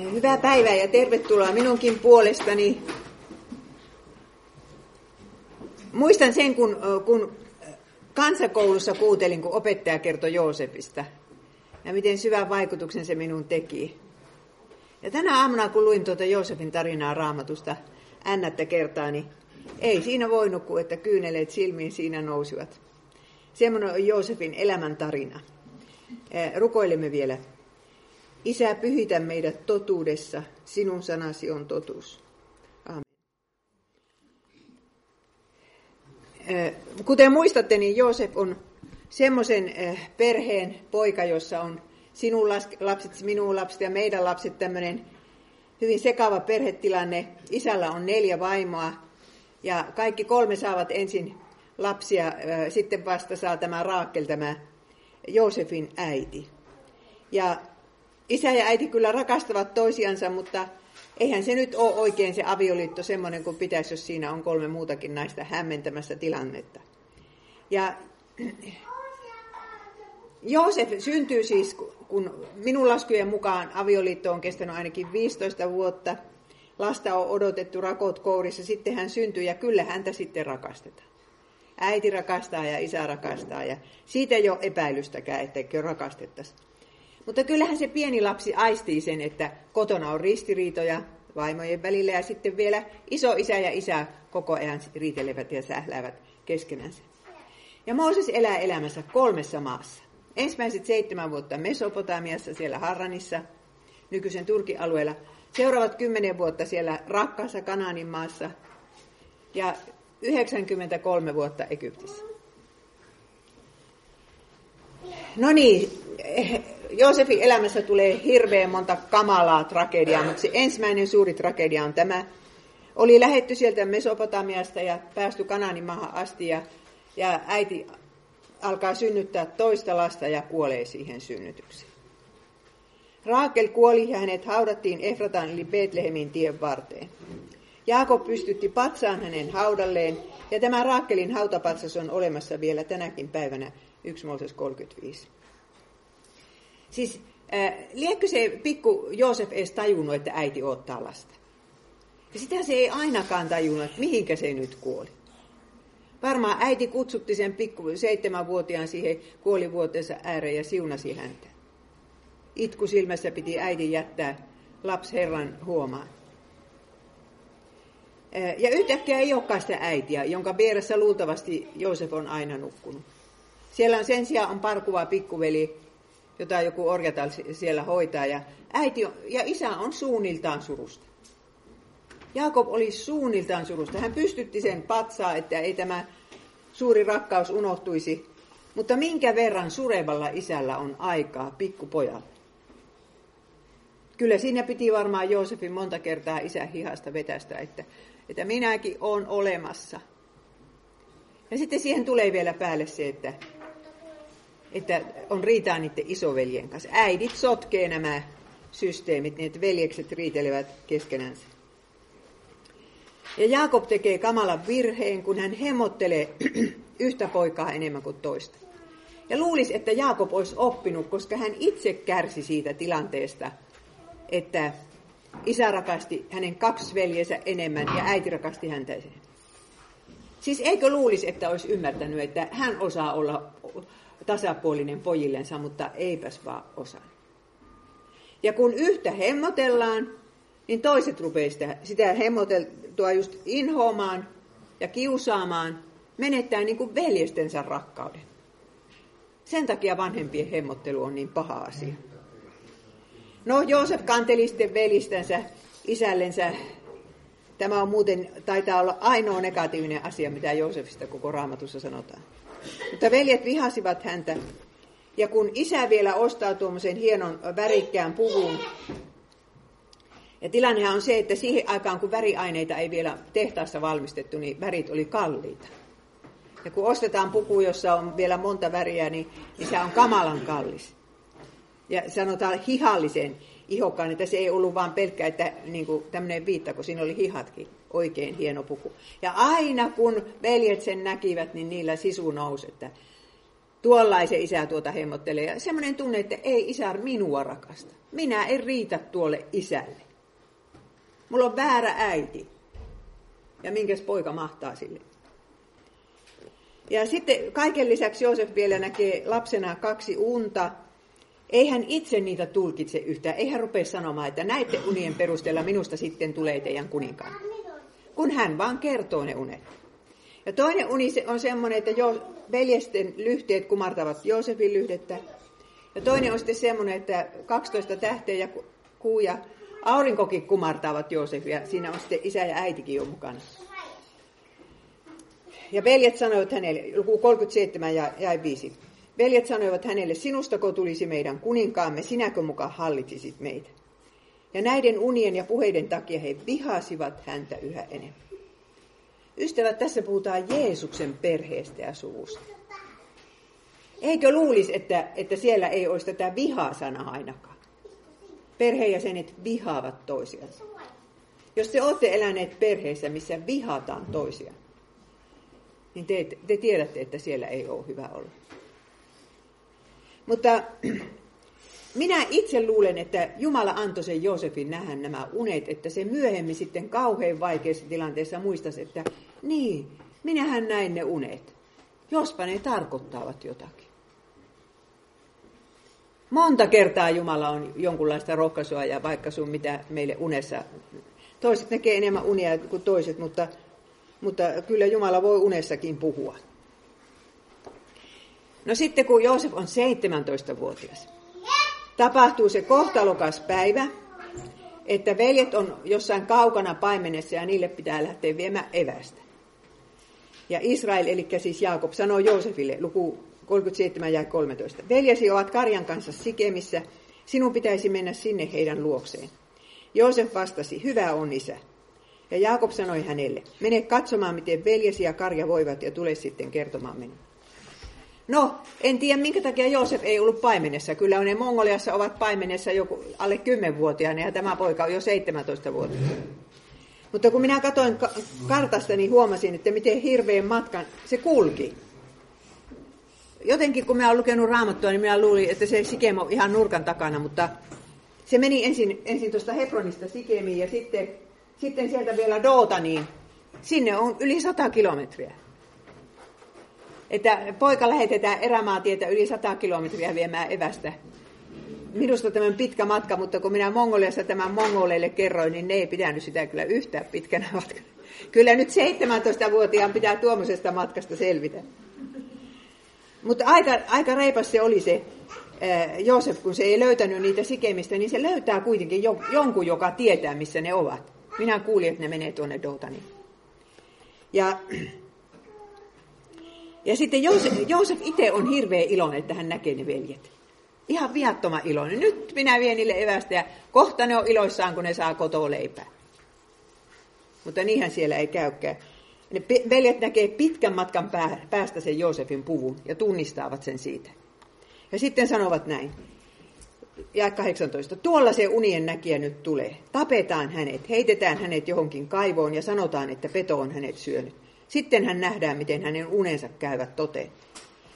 Hyvää päivää ja tervetuloa minunkin puolestani. Muistan sen, kun, kun kansakoulussa kuuntelin, kun opettaja kertoi Joosefista ja miten syvän vaikutuksen se minun teki. Ja tänä aamuna, kun luin tuota Joosefin tarinaa raamatusta ännättä kertaa, niin ei siinä voinut kuin, että kyyneleet silmiin siinä nousivat. Semmoinen on Joosefin elämäntarina. Rukoilemme vielä. Isä, pyhitä meidät totuudessa, sinun sanasi on totuus. Aamen. Kuten muistatte, niin Joosef on semmoisen perheen poika, jossa on sinun lapset, minun lapset ja meidän lapset tämmöinen hyvin sekava perhetilanne. Isällä on neljä vaimoa ja kaikki kolme saavat ensin lapsia, sitten vasta saa tämä Raakel, tämä Joosefin äiti. Ja isä ja äiti kyllä rakastavat toisiansa, mutta eihän se nyt ole oikein se avioliitto semmoinen kuin pitäisi, jos siinä on kolme muutakin naista hämmentämässä tilannetta. Ja Joosef syntyy siis, kun minun laskujen mukaan avioliitto on kestänyt ainakin 15 vuotta. Lasta on odotettu rakot kourissa, sitten hän syntyy ja kyllä häntä sitten rakastetaan. Äiti rakastaa ja isä rakastaa ja siitä ei ole epäilystäkään, etteikö rakastettaisi. Mutta kyllähän se pieni lapsi aistii sen, että kotona on ristiriitoja vaimojen välillä ja sitten vielä iso isä ja isä koko ajan riitelevät ja sähläävät keskenänsä. Ja Mooses elää elämässä kolmessa maassa. Ensimmäiset seitsemän vuotta Mesopotamiassa, siellä Harranissa, nykyisen Turkin alueella. Seuraavat kymmenen vuotta siellä rakkaassa Kanaanin maassa ja 93 vuotta Egyptissä. No niin, Joosefin elämässä tulee hirveän monta kamalaa tragediaa, mutta se ensimmäinen suuri tragedia on tämä. Oli lähetty sieltä Mesopotamiasta ja päästy Kanaanin maahan asti ja, ja äiti alkaa synnyttää toista lasta ja kuolee siihen synnytykseen. Raakel kuoli ja hänet haudattiin Efratan eli Betlehemin tien varteen. Jaakob pystytti patsaan hänen haudalleen, ja tämä Raakelin hautapatsas on olemassa vielä tänäkin päivänä 1 Mooses 35. Siis äh, liekkö se pikku Joosef edes tajunnut, että äiti ottaa lasta? Ja sitä se ei ainakaan tajunnut, että mihinkä se nyt kuoli. Varmaan äiti kutsutti sen pikku seitsemänvuotiaan siihen kuolivuotensa ääreen ja siunasi häntä. Itku silmässä piti äiti jättää laps Herran huomaan. Ja yhtäkkiä ei olekaan sitä äitiä, jonka vieressä luultavasti Joosef on aina nukkunut. Siellä on sen sijaan on parkuva pikkuveli, jota joku orjatal siellä hoitaa. Ja äiti ja isä on suunniltaan surusta. Jaakob oli suunniltaan surusta. Hän pystytti sen patsaa, että ei tämä suuri rakkaus unohtuisi. Mutta minkä verran surevalla isällä on aikaa pikkupojalle? Kyllä siinä piti varmaan Joosefin monta kertaa isän hihasta vetästä, että, että minäkin olen olemassa. Ja sitten siihen tulee vielä päälle se, että, että on riitaa niiden isoveljen kanssa. Äidit sotkee nämä systeemit, niin että veljekset riitelevät keskenänsä. Ja Jaakob tekee kamalan virheen, kun hän hemottelee yhtä poikaa enemmän kuin toista. Ja luulisi, että Jaakob olisi oppinut, koska hän itse kärsi siitä tilanteesta, että isä rakasti hänen kaksi veljensä enemmän ja äiti rakasti häntä. Siis eikö luulisi, että olisi ymmärtänyt, että hän osaa olla tasapuolinen pojillensa, mutta eipäs vaan osaa. Ja kun yhtä hemmotellaan, niin toiset rupeaa sitä, sitä hemmoteltua just inhoamaan ja kiusaamaan, menettää niin kuin veljestensä rakkauden. Sen takia vanhempien hemmottelu on niin paha asia. No, Joosef kanteli sitten velistänsä, isällensä. Tämä on muuten, taitaa olla ainoa negatiivinen asia, mitä Joosefista koko raamatussa sanotaan. Mutta veljet vihasivat häntä. Ja kun isä vielä ostaa tuommoisen hienon värikkään puvun, ja tilannehan on se, että siihen aikaan, kun väriaineita ei vielä tehtaassa valmistettu, niin värit oli kalliita. Ja kun ostetaan puku, jossa on vielä monta väriä, niin, niin se on kamalan kallis. Ja sanotaan hihallisen ihokkaan, että se ei ollut vain pelkkä, että niin tämmöinen viitta, kun siinä oli hihatkin. Oikein hieno puku. Ja aina kun veljet sen näkivät, niin niillä sisu nousi, että tuollaisen isä tuota hemmottelee. Ja semmoinen tunne, että ei isä minua rakasta. Minä en riitä tuolle isälle. Mulla on väärä äiti. Ja minkäs poika mahtaa sille. Ja sitten kaiken lisäksi Joosef vielä näkee lapsena kaksi unta. Ei hän itse niitä tulkitse yhtään. Ei hän rupea sanomaan, että näiden unien perusteella minusta sitten tulee teidän kuninkaan. Kun hän vaan kertoo ne unet. Ja toinen uni on semmoinen, että jo, veljesten lyhteet kumartavat Joosefin lyhdettä. Ja toinen on sitten semmoinen, että 12 tähteä ja kuu ja aurinkokin kumartavat Joosefia. Siinä on sitten isä ja äitikin jo mukana. Ja veljet sanoivat hänelle, luku 37 ja jäi 5. Veljet sanoivat hänelle, sinustako tulisi meidän kuninkaamme, sinäkö mukaan hallitsisit meitä. Ja näiden unien ja puheiden takia he vihasivat häntä yhä enemmän. Ystävät, tässä puhutaan Jeesuksen perheestä ja suvusta. Eikö luulisi, että, että siellä ei olisi tätä vihaa-sanaa ainakaan? Perheenjäsenet vihaavat toisiansa. Jos te olette eläneet perheessä, missä vihataan toisiaan, niin te, te tiedätte, että siellä ei ole hyvä olla. Mutta minä itse luulen, että Jumala antoi sen Joosefin nähdä nämä unet, että se myöhemmin sitten kauhean vaikeassa tilanteessa muistaisi, että niin, minähän näin ne unet. Jospa ne tarkoittavat jotakin. Monta kertaa Jumala on jonkunlaista rohkaisua ja vaikka sun mitä meille unessa. Toiset näkee enemmän unia kuin toiset, mutta, mutta kyllä Jumala voi unessakin puhua. No sitten kun Joosef on 17-vuotias, tapahtuu se kohtalokas päivä, että veljet on jossain kaukana paimenessa ja niille pitää lähteä viemään evästä. Ja Israel, eli siis Jaakob, sanoo Joosefille, luku 37 ja 13. Veljesi ovat karjan kanssa Sikemissä, sinun pitäisi mennä sinne heidän luokseen. Joosef vastasi, hyvä on isä. Ja Jaakob sanoi hänelle, mene katsomaan, miten veljesi ja karja voivat ja tule sitten kertomaan minulle. No, en tiedä minkä takia Joosef ei ollut paimenessa. Kyllä ne Mongoliassa ovat paimenessa joku alle 10-vuotiaana ja tämä poika on jo 17-vuotias. Mutta kun minä katsoin kartasta, niin huomasin, että miten hirveän matkan se kulki. Jotenkin kun minä olen lukenut raamattua, niin minä luulin, että se Sikem on ihan nurkan takana, mutta se meni ensin, ensin tuosta Hebronista Sikemiin ja sitten, sitten sieltä vielä Dootaniin. Sinne on yli 100 kilometriä että poika lähetetään erämaatietä yli 100 kilometriä viemään evästä. Minusta tämän pitkä matka, mutta kun minä Mongoliassa tämän mongoleille kerroin, niin ne ei pitänyt sitä kyllä yhtään pitkänä matkana. Kyllä nyt 17-vuotiaan pitää tuommoisesta matkasta selvitä. Mutta aika, aika reipas se oli se Joosef, kun se ei löytänyt niitä sikemistä, niin se löytää kuitenkin jo, jonkun, joka tietää, missä ne ovat. Minä kuulin, että ne menee tuonne Dotaniin. Ja ja sitten Joosef, Joosef itse on hirveän iloinen, että hän näkee ne veljet. Ihan viattoma iloinen. Nyt minä vien niille evästä ja kohta ne on iloissaan, kun ne saa kotoa leipää. Mutta niinhän siellä ei käykään. Ne veljet näkee pitkän matkan päästä sen Joosefin puvun ja tunnistavat sen siitä. Ja sitten sanovat näin. Ja 18. Tuolla se unien näkijä nyt tulee. Tapetaan hänet, heitetään hänet johonkin kaivoon ja sanotaan, että peto on hänet syönyt. Sitten hän nähdään, miten hänen unensa käyvät toteen.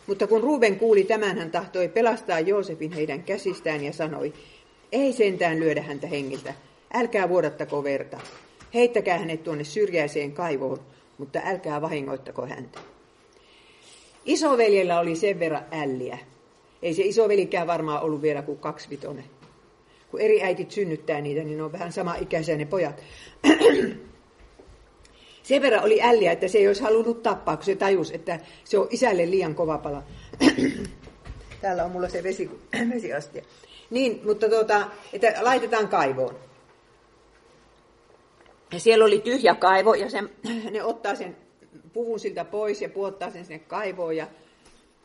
Mutta kun Ruben kuuli tämän, hän tahtoi pelastaa Joosefin heidän käsistään ja sanoi, ei sentään lyödä häntä hengiltä, älkää vuodattako verta. Heittäkää hänet tuonne syrjäiseen kaivoon, mutta älkää vahingoittako häntä. Isoveljellä oli sen verran älliä. Ei se isovelikään varmaan ollut vielä kuin kaksivitonen. Kun eri äitit synnyttää niitä, niin ne on vähän sama ikäisiä ne pojat. Sen verran oli älliä, että se ei olisi halunnut tappaa, kun se tajus, että se on isälle liian kova pala. Täällä on mulla se vesi, vesiastia. Niin, mutta tuota, että laitetaan kaivoon. Ja siellä oli tyhjä kaivo ja se, ne ottaa sen puvun siltä pois ja puottaa sen sinne kaivoon ja,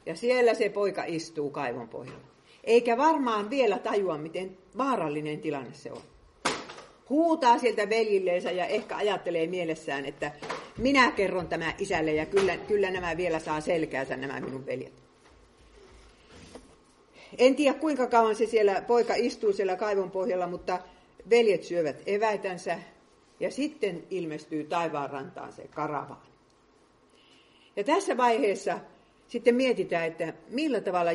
ja siellä se poika istuu kaivon pohjalla. Eikä varmaan vielä tajua, miten vaarallinen tilanne se on huutaa sieltä veljilleensä ja ehkä ajattelee mielessään, että minä kerron tämä isälle ja kyllä, kyllä nämä vielä saa selkäänsä nämä minun veljet. En tiedä kuinka kauan se siellä poika istuu siellä kaivon pohjalla, mutta veljet syövät eväitänsä ja sitten ilmestyy taivaan rantaan se karavaan. Ja tässä vaiheessa sitten mietitään, että millä tavalla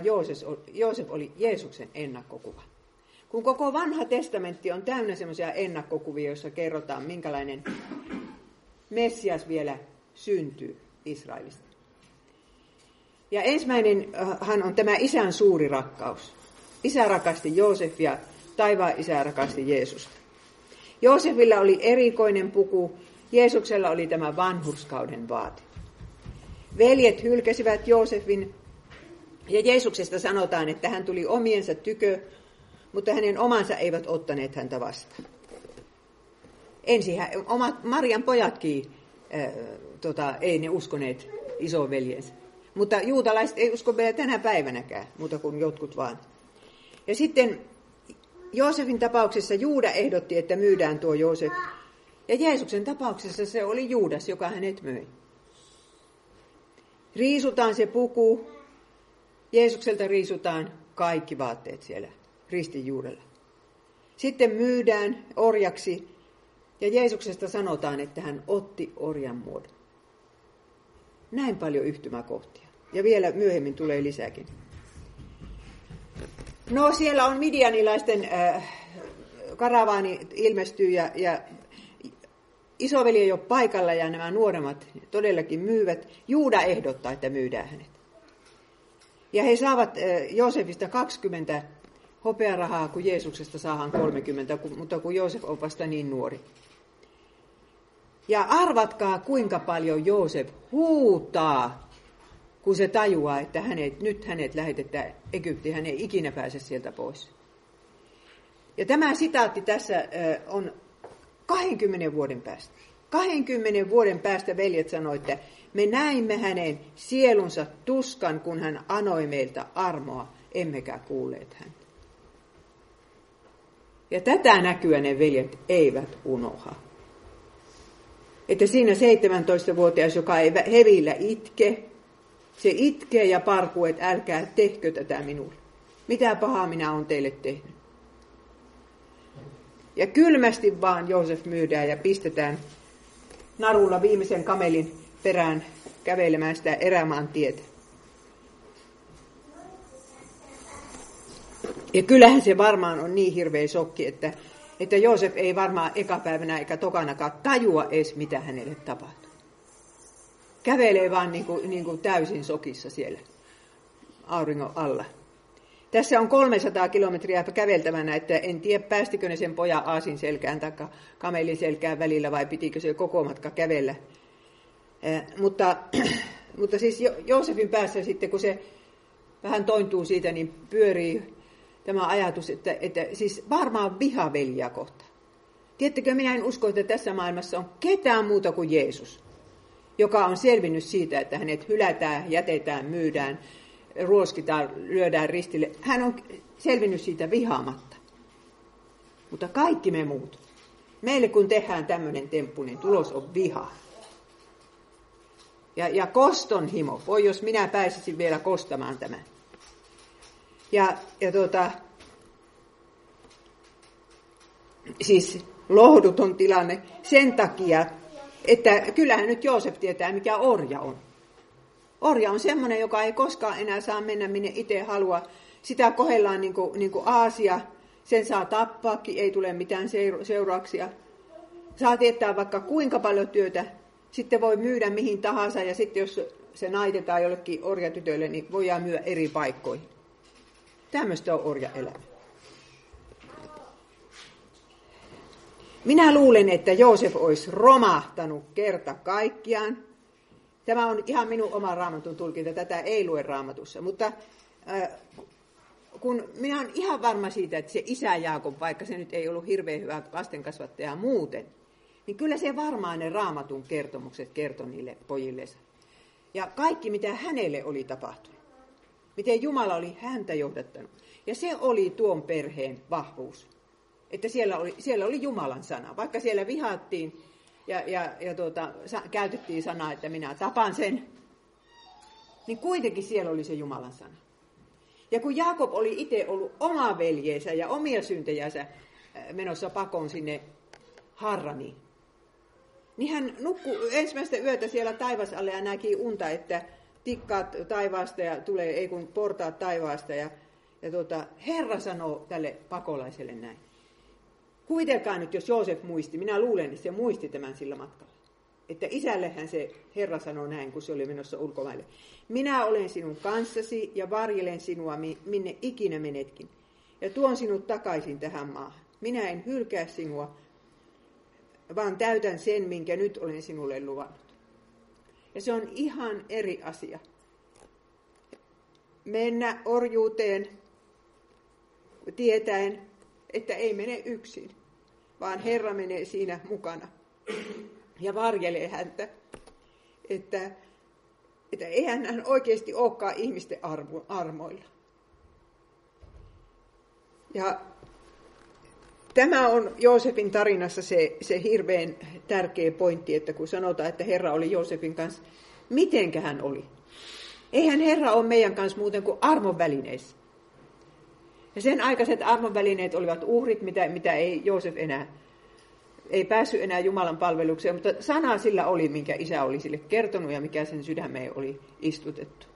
Joosef oli Jeesuksen ennakkokuva. Kun koko vanha testamentti on täynnä semmoisia ennakkokuvia, joissa kerrotaan, minkälainen Messias vielä syntyy Israelista. Ja ensimmäinen hän on tämä isän suuri rakkaus. Isä rakasti Joosefia, taivaan isä rakasti Jeesusta. Joosefilla oli erikoinen puku, Jeesuksella oli tämä vanhurskauden vaate. Veljet hylkäsivät Joosefin ja Jeesuksesta sanotaan, että hän tuli omiensa tykö, mutta hänen omansa eivät ottaneet häntä vastaan. Ensin hän, omat Marian pojatkin, äh, tota, ei ne uskoneet isoveljensä. Mutta juutalaiset ei usko vielä tänä päivänäkään, muuta kuin jotkut vaan. Ja sitten Joosefin tapauksessa Juuda ehdotti, että myydään tuo Joosef. Ja Jeesuksen tapauksessa se oli Juudas, joka hänet möi. Riisutaan se puku. Jeesukselta riisutaan kaikki vaatteet siellä ristin juurella. Sitten myydään orjaksi ja Jeesuksesta sanotaan, että hän otti orjan muodon. Näin paljon yhtymäkohtia. Ja vielä myöhemmin tulee lisääkin. No siellä on midianilaisten äh, karavaani ilmestyy ja, ja isoveli ei ole paikalla ja nämä nuoremmat todellakin myyvät. Juuda ehdottaa, että myydään hänet. Ja he saavat äh, Joosefista 20 hopearahaa, kun Jeesuksesta saahan 30, mutta kun Joosef on vasta niin nuori. Ja arvatkaa, kuinka paljon Joosef huutaa, kun se tajuaa, että hänet, nyt hänet lähetetään Egyptiin, hän ei ikinä pääse sieltä pois. Ja tämä sitaatti tässä on 20 vuoden päästä. 20 vuoden päästä veljet sanoivat, että me näimme hänen sielunsa tuskan, kun hän anoi meiltä armoa, emmekä kuulleet häntä. Ja tätä näkyä ne veljet eivät unoha. Että siinä 17-vuotias, joka ei hevillä itke, se itkee ja parkuu, että älkää tehkö tätä minulle. Mitä pahaa minä olen teille tehnyt. Ja kylmästi vaan Joosef myydään ja pistetään narulla viimeisen kamelin perään kävelemään sitä erämaan tietä. Ja kyllähän se varmaan on niin hirveä sokki, että, että Joosef ei varmaan ekapäivänä eikä tokanakaan tajua edes, mitä hänelle tapahtuu. Kävelee vaan niin kuin, niin kuin täysin sokissa siellä auringon alla. Tässä on 300 kilometriä käveltävänä, että en tiedä päästikö ne sen pojan aasin selkään tai kamelin selkään välillä vai pitikö se koko matka kävellä. Eh, mutta, mutta siis Joosefin päässä sitten, kun se vähän tointuu siitä, niin pyörii tämä ajatus, että, että siis varmaan vihaveljiä kohta. Tiedättekö, minä en usko, että tässä maailmassa on ketään muuta kuin Jeesus, joka on selvinnyt siitä, että hänet hylätään, jätetään, myydään, ruoskitaan, lyödään ristille. Hän on selvinnyt siitä vihaamatta. Mutta kaikki me muut, meille kun tehdään tämmöinen temppu, niin tulos on viha. Ja, ja koston himo. Voi jos minä pääsisin vielä kostamaan tämän. Ja, ja tuota, siis lohduton tilanne sen takia, että kyllähän nyt Joosef tietää, mikä orja on. Orja on semmoinen, joka ei koskaan enää saa mennä minne itse halua. Sitä kohdellaan niin kuin, niin kuin Aasia. Sen saa tappaakin, ei tule mitään seurauksia. Saa tietää vaikka kuinka paljon työtä. Sitten voi myydä mihin tahansa ja sitten jos se naitetaan jollekin orjatytölle, niin voidaan myydä eri paikkoihin. Tämmöistä on orjaelämä. Minä luulen, että Joosef olisi romahtanut kerta kaikkiaan. Tämä on ihan minun oma raamatun tulkinta, tätä ei lue raamatussa. Mutta kun minä olen ihan varma siitä, että se isä Jaakob, vaikka se nyt ei ollut hirveän hyvä lastenkasvattaja muuten, niin kyllä se varmaan ne raamatun kertomukset kertoi niille pojillensa. Ja kaikki, mitä hänelle oli tapahtunut miten Jumala oli häntä johdattanut. Ja se oli tuon perheen vahvuus. Että siellä oli, siellä oli Jumalan sana. Vaikka siellä vihattiin ja, ja, ja tuota, sa, käytettiin sanaa, että minä tapan sen, niin kuitenkin siellä oli se Jumalan sana. Ja kun Jaakob oli itse ollut oma veljeensä ja omia syntejänsä äh, menossa pakoon sinne Harraniin, niin hän nukkui ensimmäistä yötä siellä taivasalle ja näki unta, että tikkaat taivaasta ja tulee, ei kun portaat taivaasta. Ja, ja tuota, Herra sanoo tälle pakolaiselle näin. Kuvitelkaa nyt, jos Joosef muisti, minä luulen, että se muisti tämän sillä matkalla. Että isällehän se Herra sanoi näin, kun se oli menossa ulkomaille. Minä olen sinun kanssasi ja varjelen sinua, minne ikinä menetkin. Ja tuon sinut takaisin tähän maahan. Minä en hylkää sinua, vaan täytän sen, minkä nyt olen sinulle luvannut. Ja se on ihan eri asia. Mennä orjuuteen tietäen, että ei mene yksin, vaan Herra menee siinä mukana ja varjelee häntä. Että, että eihän hän oikeasti olekaan ihmisten armoilla. Ja tämä on Joosefin tarinassa se, se hirveän tärkeä pointti, että kun sanotaan, että Herra oli Joosefin kanssa, mitenkä hän oli? Eihän Herra ole meidän kanssa muuten kuin armon välineissä. Ja sen aikaiset armonvälineet olivat uhrit, mitä, mitä ei Joosef enää, ei päässyt enää Jumalan palvelukseen, mutta sana sillä oli, minkä isä oli sille kertonut ja mikä sen sydämeen oli istutettu.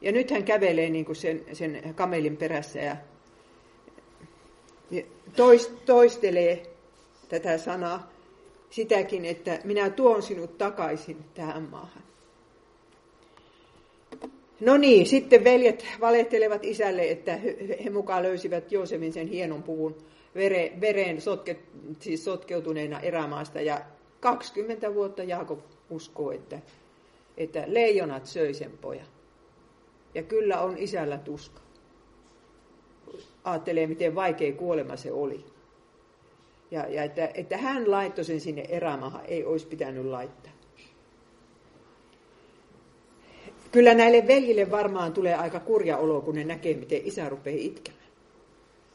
Ja nyt hän kävelee niin kuin sen, sen kamelin perässä ja toistelee tätä sanaa sitäkin, että minä tuon sinut takaisin tähän maahan. No niin, sitten veljet valehtelevat isälle, että he mukaan löysivät Joosefin sen hienon puvun vere, vereen sotke, siis sotkeutuneena erämaasta. Ja 20 vuotta Jaakob uskoo, että, että leijonat söi sen pojan. Ja kyllä on isällä tuska. Aattelee, miten vaikea kuolema se oli. Ja, ja että, että hän laittoi sen sinne erämaahan, ei olisi pitänyt laittaa. Kyllä näille veljille varmaan tulee aika kurja olo, kun ne näkee, miten isä rupeaa itkemään.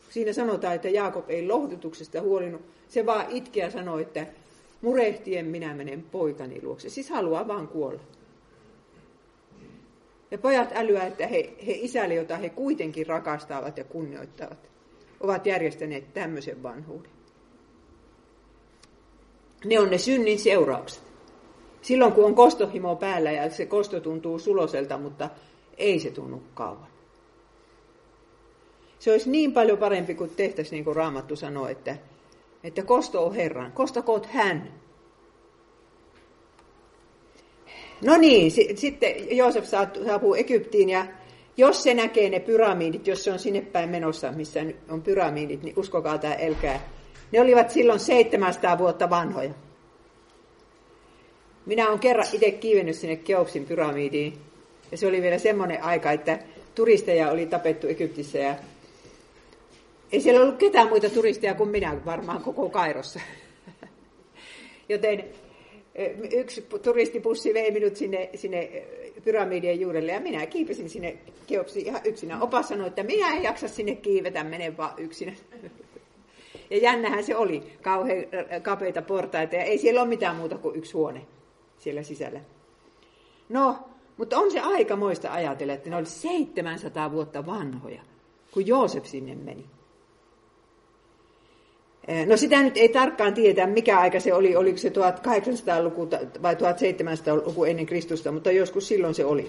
Siinä sanotaan, että Jaakob ei lohdutuksesta huolinut. Se vaan itkeä sanoi, että murehtien minä menen poikani luokse. Siis haluaa vaan kuolla. Ja pojat älyä, että he, he isälle, jota he kuitenkin rakastavat ja kunnioittavat, ovat järjestäneet tämmöisen vanhuuden. Ne on ne synnin seuraukset. Silloin kun on kostohimo päällä ja se kosto tuntuu suloselta, mutta ei se tunnu kauan. Se olisi niin paljon parempi kuin tehtäisiin niin kuin Raamattu sanoo, että, että kosto on Herran, kostakoot hän. No niin, sitten Joosef saapuu Egyptiin ja jos se näkee ne pyramidit, jos se on sinne päin menossa, missä on pyramidit, niin uskokaa tämä elkää. Ne olivat silloin 700 vuotta vanhoja. Minä olen kerran itse kiivennyt sinne Keopsin pyramidiin. Ja se oli vielä semmoinen aika, että turisteja oli tapettu Egyptissä ja ei siellä ollut ketään muita turisteja kuin minä varmaan koko Kairossa. Joten yksi turistipussi vei minut sinne, sinne pyramidien juurelle ja minä kiipesin sinne Keopsiin ihan yksinä. Opas sanoi, että minä en jaksa sinne kiivetä, menen vaan yksinä. Ja jännähän se oli, kauhean kapeita portaita ja ei siellä ole mitään muuta kuin yksi huone siellä sisällä. No, mutta on se aikamoista ajatella, että ne oli 700 vuotta vanhoja, kun Joosef sinne meni. No sitä nyt ei tarkkaan tiedä, mikä aika se oli, oliko se 1800-luku vai 1700-luku ennen Kristusta, mutta joskus silloin se oli.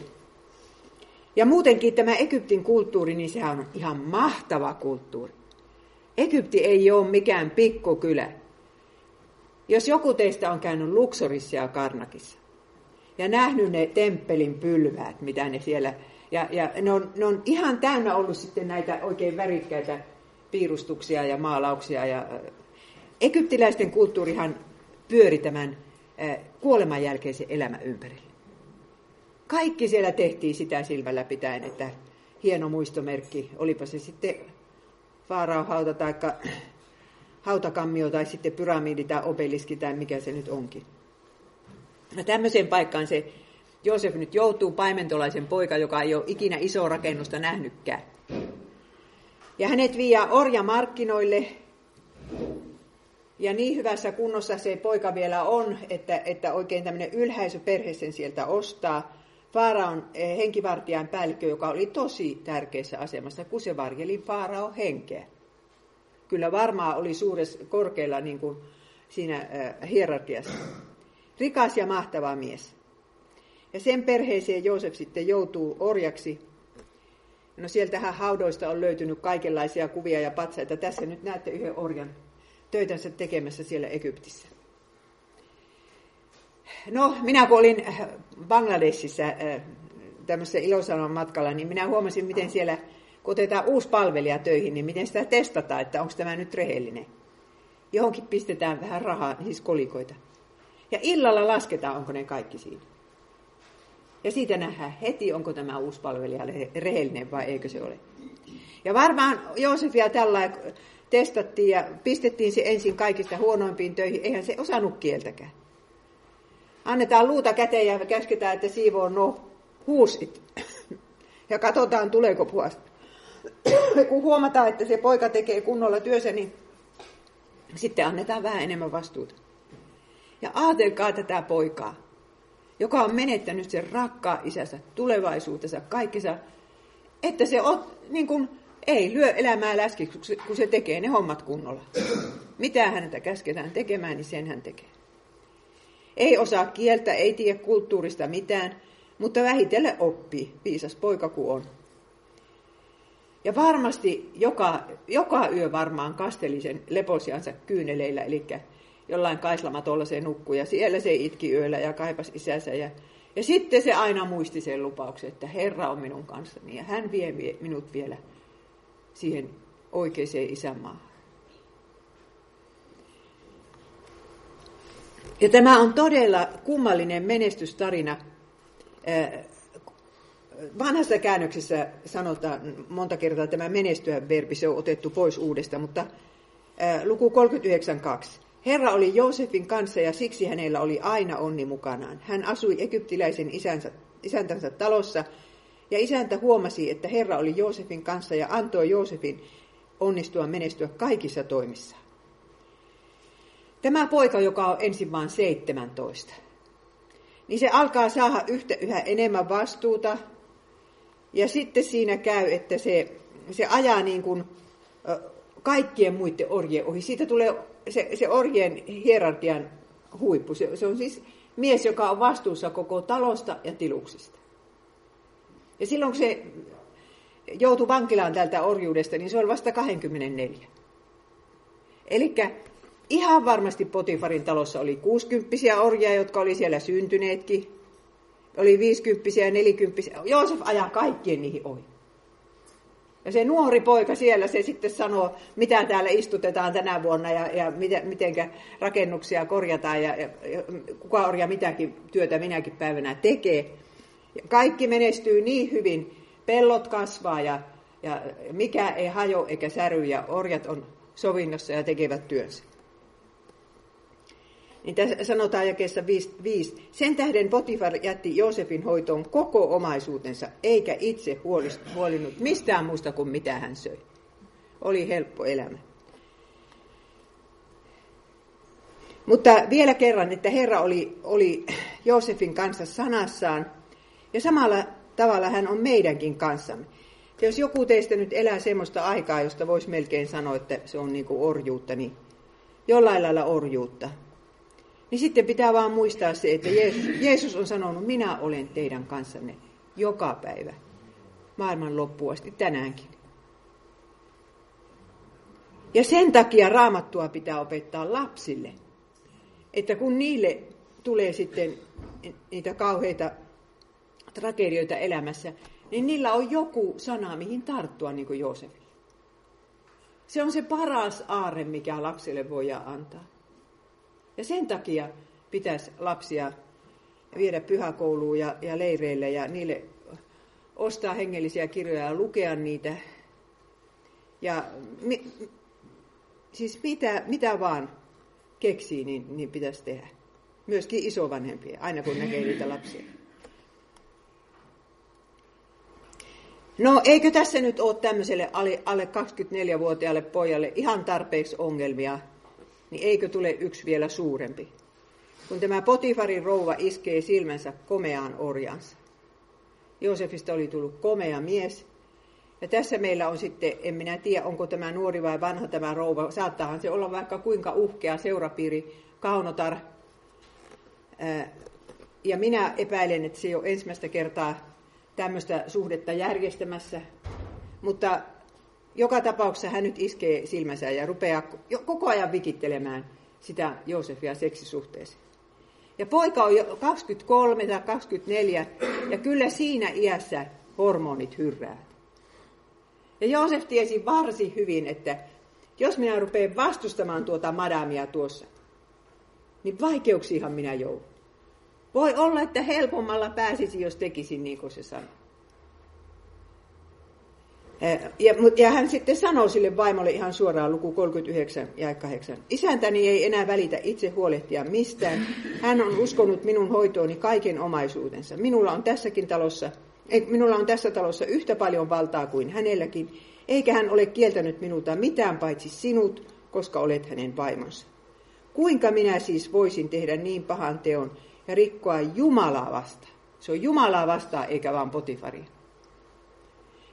Ja muutenkin tämä Egyptin kulttuuri, niin sehän on ihan mahtava kulttuuri. Egypti ei ole mikään pikkukylä. Jos joku teistä on käynyt Luxorissa ja Karnakissa ja nähnyt ne temppelin pylväät, mitä ne siellä, ja, ja ne, on, ne on ihan täynnä ollut sitten näitä oikein värikkäitä piirustuksia ja maalauksia. Ja, egyptiläisten kulttuurihan pyöri tämän kuoleman jälkeisen elämän ympärillä. Kaikki siellä tehtiin sitä silmällä pitäen, että hieno muistomerkki, olipa se sitten Faarauhauta tai hautakammio tai sitten pyramidi tai obeliski tai mikä se nyt onkin. No tämmöiseen paikkaan se Joosef nyt joutuu paimentolaisen poika, joka ei ole ikinä iso rakennusta nähnytkään. Ja hänet viiää orjamarkkinoille. Ja niin hyvässä kunnossa se poika vielä on, että, että oikein tämmöinen ylhäisöperhe sen sieltä ostaa. Faaraon eh, henkivartijan päällikkö, joka oli tosi tärkeässä asemassa, kun se varjeli Faaraon henkeä kyllä varmaan oli suuressa korkealla niin kuin siinä hierarkiassa. Rikas ja mahtava mies. Ja sen perheeseen Joosef sitten joutuu orjaksi. No sieltähän haudoista on löytynyt kaikenlaisia kuvia ja patsaita. Tässä nyt näette yhden orjan töitänsä tekemässä siellä Egyptissä. No, minä kun olin Bangladesissa äh, tämmöisessä ilosanoman matkalla, niin minä huomasin, miten siellä, kun otetaan uusi palvelija töihin, niin miten sitä testataan, että onko tämä nyt rehellinen. Johonkin pistetään vähän rahaa, siis kolikoita. Ja illalla lasketaan, onko ne kaikki siinä. Ja siitä nähdään heti, onko tämä uusi palvelija rehellinen vai eikö se ole. Ja varmaan Joosefia tällä testattiin ja pistettiin se ensin kaikista huonoimpiin töihin. Eihän se osannut kieltäkään. Annetaan luuta käteen ja käsketään, että siivoo no huusit. Ja katsotaan, tuleeko puhasta. Kun huomataan, että se poika tekee kunnolla työssä, niin sitten annetaan vähän enemmän vastuuta. Ja ajatelkaa tätä poikaa, joka on menettänyt sen rakkaa isänsä, tulevaisuutensa, kaikkensa, että se on, niin kuin, ei lyö elämää läskiksi, kun se tekee ne hommat kunnolla. Mitä häntä käsketään tekemään, niin sen hän tekee. Ei osaa kieltä, ei tiedä kulttuurista mitään, mutta vähitellen oppii, viisas poika kuin on. Ja varmasti joka, joka yö varmaan kasteli sen leposiansa kyyneleillä, eli jollain kaislama se nukkui ja siellä se itki yöllä ja kaipas isänsä. Ja, ja sitten se aina muisti sen lupauksen, että Herra on minun kanssani ja hän vie minut vielä siihen oikeaan isänmaahan. Ja tämä on todella kummallinen menestystarina. Vanhassa käännöksessä sanotaan monta kertaa tämä menestyä verbi, se on otettu pois uudesta, mutta luku 39.2. Herra oli Joosefin kanssa ja siksi hänellä oli aina onni mukanaan. Hän asui egyptiläisen isänsä, isäntänsä talossa ja isäntä huomasi, että Herra oli Joosefin kanssa ja antoi Joosefin onnistua menestyä kaikissa toimissaan. Tämä poika, joka on ensin vain 17, niin se alkaa saada yhtä yhä enemmän vastuuta. Ja sitten siinä käy, että se, se ajaa niin kuin kaikkien muiden orjien ohi. Siitä tulee se, se orjien hierarkian huippu. Se, se on siis mies, joka on vastuussa koko talosta ja tiluksista. Ja silloin kun se joutui vankilaan tältä orjuudesta, niin se oli vasta 24. Eli ihan varmasti Potifarin talossa oli 60 orjia, jotka oli siellä syntyneetkin. Oli 50 ja 40. Joosef ajaa kaikkien niihin ohi. Ja se nuori poika siellä, se sitten sanoo, mitä täällä istutetaan tänä vuonna ja, ja miten rakennuksia korjataan ja, ja, ja kuka orja mitäkin työtä minäkin päivänä tekee. Ja kaikki menestyy niin hyvin, pellot kasvaa ja, ja mikä ei hajo eikä säry ja orjat on sovinnossa ja tekevät työnsä. Niin tässä sanotaan jakeessa 5. Sen tähden Potifar jätti Joosefin hoitoon koko omaisuutensa, eikä itse huolinut mistään muusta kuin mitä hän söi. Oli helppo elämä. Mutta vielä kerran, että Herra oli, oli Joosefin kanssa sanassaan, ja samalla tavalla hän on meidänkin kanssamme. Ja jos joku teistä nyt elää semmoista aikaa, josta voisi melkein sanoa, että se on niin kuin orjuutta, niin jollain lailla orjuutta, niin sitten pitää vaan muistaa se, että Jeesus, Jeesus on sanonut, minä olen teidän kanssanne joka päivä, maailman loppuun asti, tänäänkin. Ja sen takia raamattua pitää opettaa lapsille, että kun niille tulee sitten niitä kauheita tragedioita elämässä, niin niillä on joku sana, mihin tarttua, niin kuin Joosefilla. Se on se paras aarre, mikä lapselle voi antaa. Ja sen takia pitäisi lapsia viedä pyhäkouluun ja, ja leireille ja niille ostaa hengellisiä kirjoja ja lukea niitä. Ja mi, siis mitä, mitä vaan keksii, niin, niin pitäisi tehdä. Myöskin isovanhempia, aina kun näkee niitä lapsia. No eikö tässä nyt ole tämmöiselle alle 24-vuotiaalle pojalle ihan tarpeeksi ongelmia niin eikö tule yksi vielä suurempi? Kun tämä Potifarin rouva iskee silmänsä komeaan orjansa. Joosefista oli tullut komea mies. Ja tässä meillä on sitten, en minä tiedä, onko tämä nuori vai vanha tämä rouva. Saattaahan se olla vaikka kuinka uhkea seurapiiri, kaunotar. ja minä epäilen, että se ei ole ensimmäistä kertaa tämmöistä suhdetta järjestämässä. Mutta joka tapauksessa hän nyt iskee silmänsä ja rupeaa koko ajan vikittelemään sitä Joosefia seksisuhteeseen. Ja poika on jo 23 tai 24, ja kyllä siinä iässä hormonit hyrrää. Ja Joosef tiesi varsin hyvin, että jos minä rupean vastustamaan tuota madamia tuossa, niin vaikeuksiinhan minä joudun. Voi olla, että helpommalla pääsisi, jos tekisin niin kuin se sanoi. Ja, ja hän sitten sanoi sille vaimolle ihan suoraan luku 39 ja 8. Isäntäni ei enää välitä itse huolehtia mistään. Hän on uskonut minun hoitooni kaiken omaisuutensa. Minulla on tässäkin talossa, minulla on tässä talossa yhtä paljon valtaa kuin hänelläkin, eikä hän ole kieltänyt minulta mitään paitsi sinut, koska olet hänen vaimonsa. Kuinka minä siis voisin tehdä niin pahan teon ja rikkoa Jumalaa vastaan? Se on Jumalaa vastaan eikä vaan Potifaria.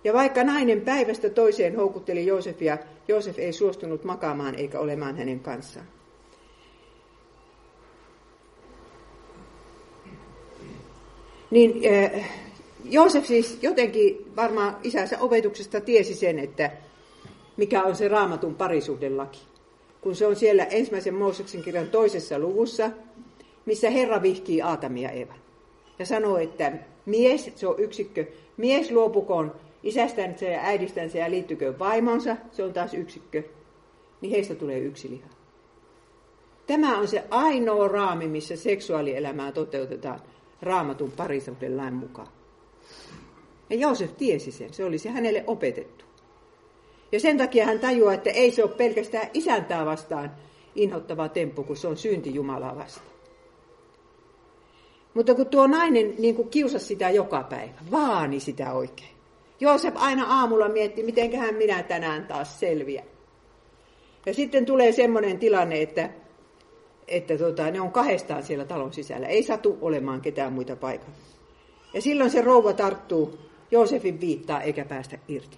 Ja vaikka nainen päivästä toiseen houkutteli Joosefia, Joosef ei suostunut makaamaan eikä olemaan hänen kanssaan. Niin äh, Joosef siis jotenkin varmaan isänsä opetuksesta tiesi sen, että mikä on se raamatun parisuhdelaki. Kun se on siellä ensimmäisen Mooseksen kirjan toisessa luvussa, missä Herra vihkii Aatamia ja. Ja sanoo, että mies, se on yksikkö, mies luopukoon isästänsä ja äidistänsä ja liittykö vaimonsa, se on taas yksikkö, niin heistä tulee yksi liha. Tämä on se ainoa raami, missä seksuaalielämää toteutetaan raamatun parisuhden lain mukaan. Ja Joosef tiesi sen, se olisi hänelle opetettu. Ja sen takia hän tajuaa, että ei se ole pelkästään isäntää vastaan inhottava temppu, kun se on synti Jumalaa vastaan. Mutta kun tuo nainen niin kuin kiusasi sitä joka päivä, vaani sitä oikein. Joosef aina aamulla mietti, mitenköhän minä tänään taas selviä. Ja sitten tulee semmoinen tilanne, että, että tota, ne on kahdestaan siellä talon sisällä. Ei satu olemaan ketään muita paikalla. Ja silloin se rouva tarttuu Joosefin viittaa eikä päästä irti.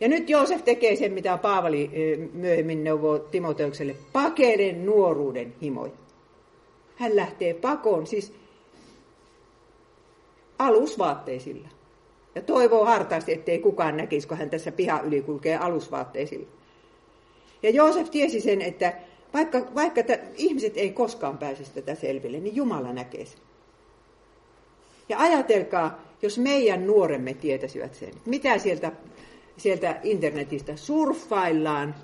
Ja nyt Joosef tekee sen, mitä Paavali eh, myöhemmin neuvoo Timoteukselle, pakeiden nuoruuden himoja. Hän lähtee pakoon, siis alusvaatteisilla. Ja toivoo hartaasti, ettei kukaan näkisi, kun hän tässä piha yli kulkee alusvaatteisilla. Ja Joosef tiesi sen, että vaikka, vaikka t- ihmiset ei koskaan pääse tätä selville, niin Jumala näkee sen. Ja ajatelkaa, jos meidän nuoremme tietäisivät sen, mitä sieltä, sieltä internetistä surffaillaan,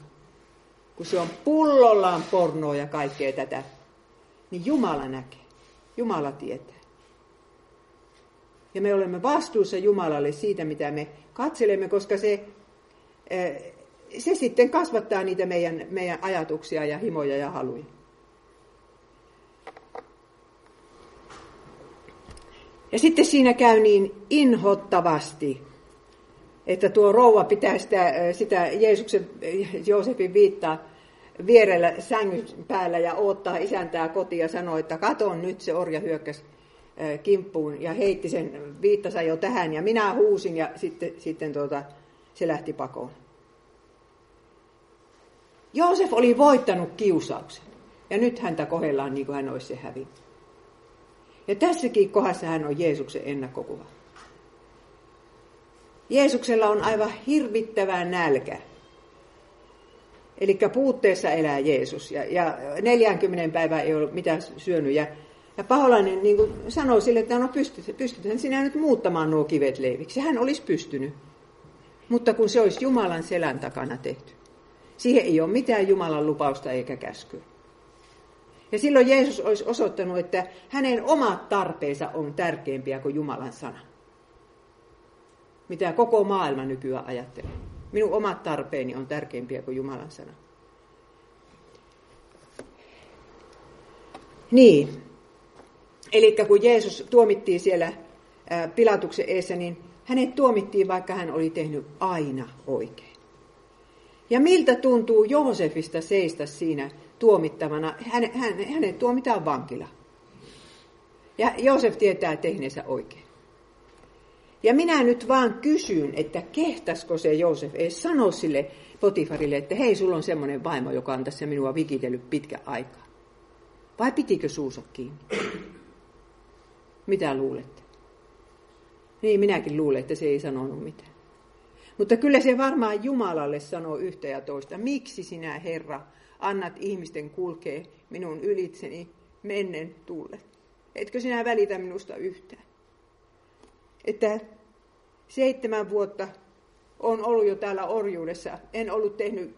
kun se on pullollaan pornoa ja kaikkea tätä, niin Jumala näkee. Jumala tietää. Ja me olemme vastuussa Jumalalle siitä, mitä me katselemme, koska se, eh, se sitten kasvattaa niitä meidän, meidän ajatuksia ja himoja ja haluja. Ja sitten siinä käy niin inhottavasti, että tuo rouva pitää sitä, sitä Jeesuksen, Joosefin viittaa vierellä sängyn päällä ja odottaa isäntää kotiin ja sanoo, että katon nyt se orja hyökkäsi kimppuun ja heitti sen viittansa jo tähän ja minä huusin ja sitten, sitten tuota, se lähti pakoon. Joosef oli voittanut kiusauksen ja nyt häntä kohdellaan niin kuin hän olisi se hävinnyt. Ja tässäkin kohdassa hän on Jeesuksen ennakkokuva. Jeesuksella on aivan hirvittävää nälkä. Eli puutteessa elää Jeesus. Ja, ja 40 päivää ei ole mitään syönyt. Ja, ja paholainen niin kuin sanoi sille, että no pystyt, pystythän sinä nyt muuttamaan nuo kivet leiviksi. Hän olisi pystynyt. Mutta kun se olisi Jumalan selän takana tehty. Siihen ei ole mitään Jumalan lupausta eikä käskyä. Ja silloin Jeesus olisi osoittanut, että hänen omat tarpeensa on tärkeämpiä kuin Jumalan sana. Mitä koko maailma nykyään ajattelee. Minun omat tarpeeni on tärkeämpiä kuin Jumalan sana. Niin. Eli kun Jeesus tuomittiin siellä Pilatuksen eessä, niin hänet tuomittiin, vaikka hän oli tehnyt aina oikein. Ja miltä tuntuu Joosefista seistä siinä tuomittavana, hän, hän, hänet tuomitaan vankila. Ja Joosef tietää tehneensä oikein. Ja minä nyt vaan kysyn, että kehtasko se Joosef ei sano sille Potifarille, että hei, sulla on semmoinen vaimo, joka on tässä minua vikitellyt pitkä aikaa. Vai pitikö suusa? Mitä luulette? Niin, minäkin luulen, että se ei sanonut mitään. Mutta kyllä se varmaan Jumalalle sanoo yhtä ja toista. Miksi sinä, Herra, annat ihmisten kulkea minun ylitseni mennen tulle? Etkö sinä välitä minusta yhtään? Että seitsemän vuotta on ollut jo täällä orjuudessa. En ollut tehnyt